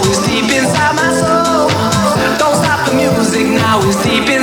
now it's deep inside my soul. Don't stop the music now it's deep inside.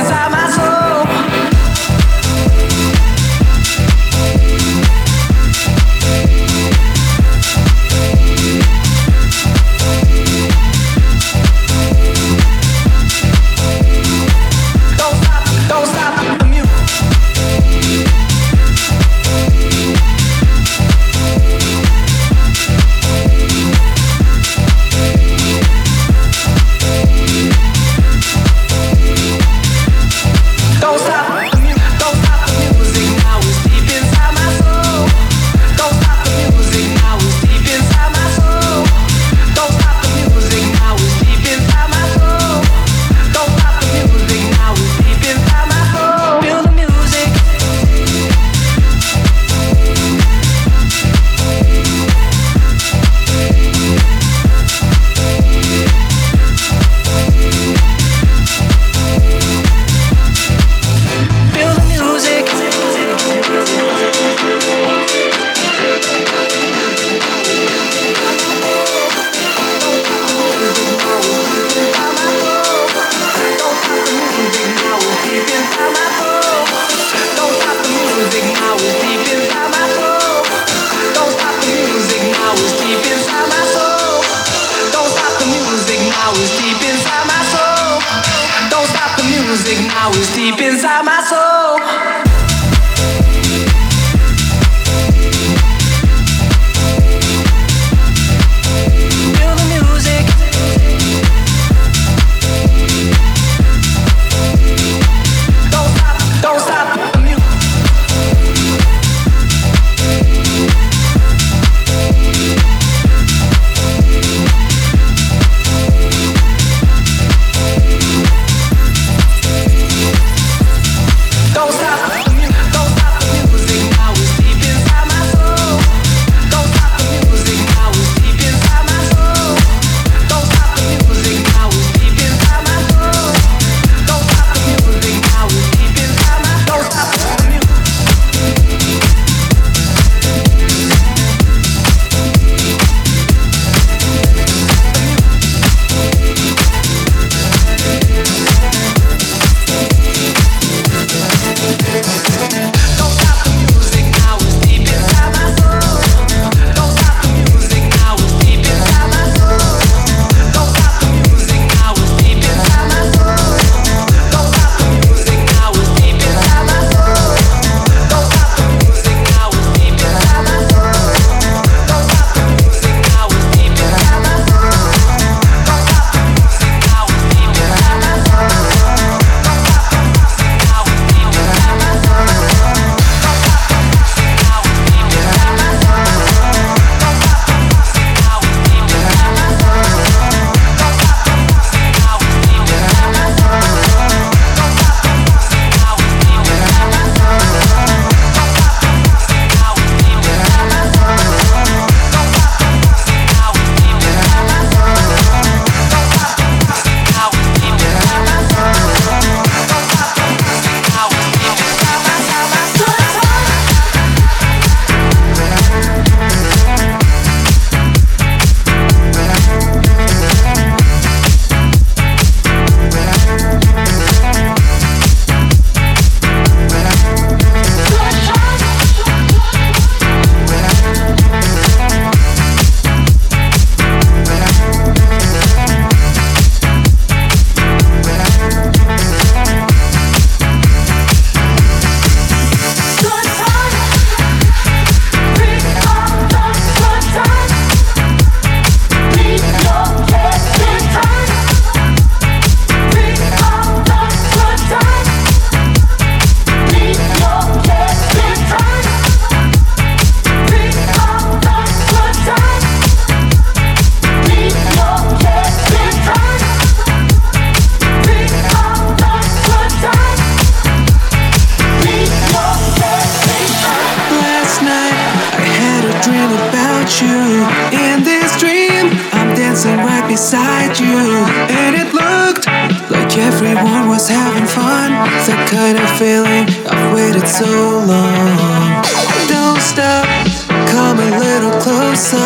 Little closer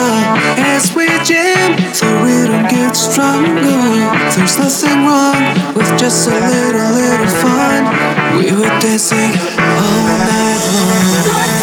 as we jam. The rhythm gets stronger. There's nothing wrong with just a little, little fun. We were dancing all night long.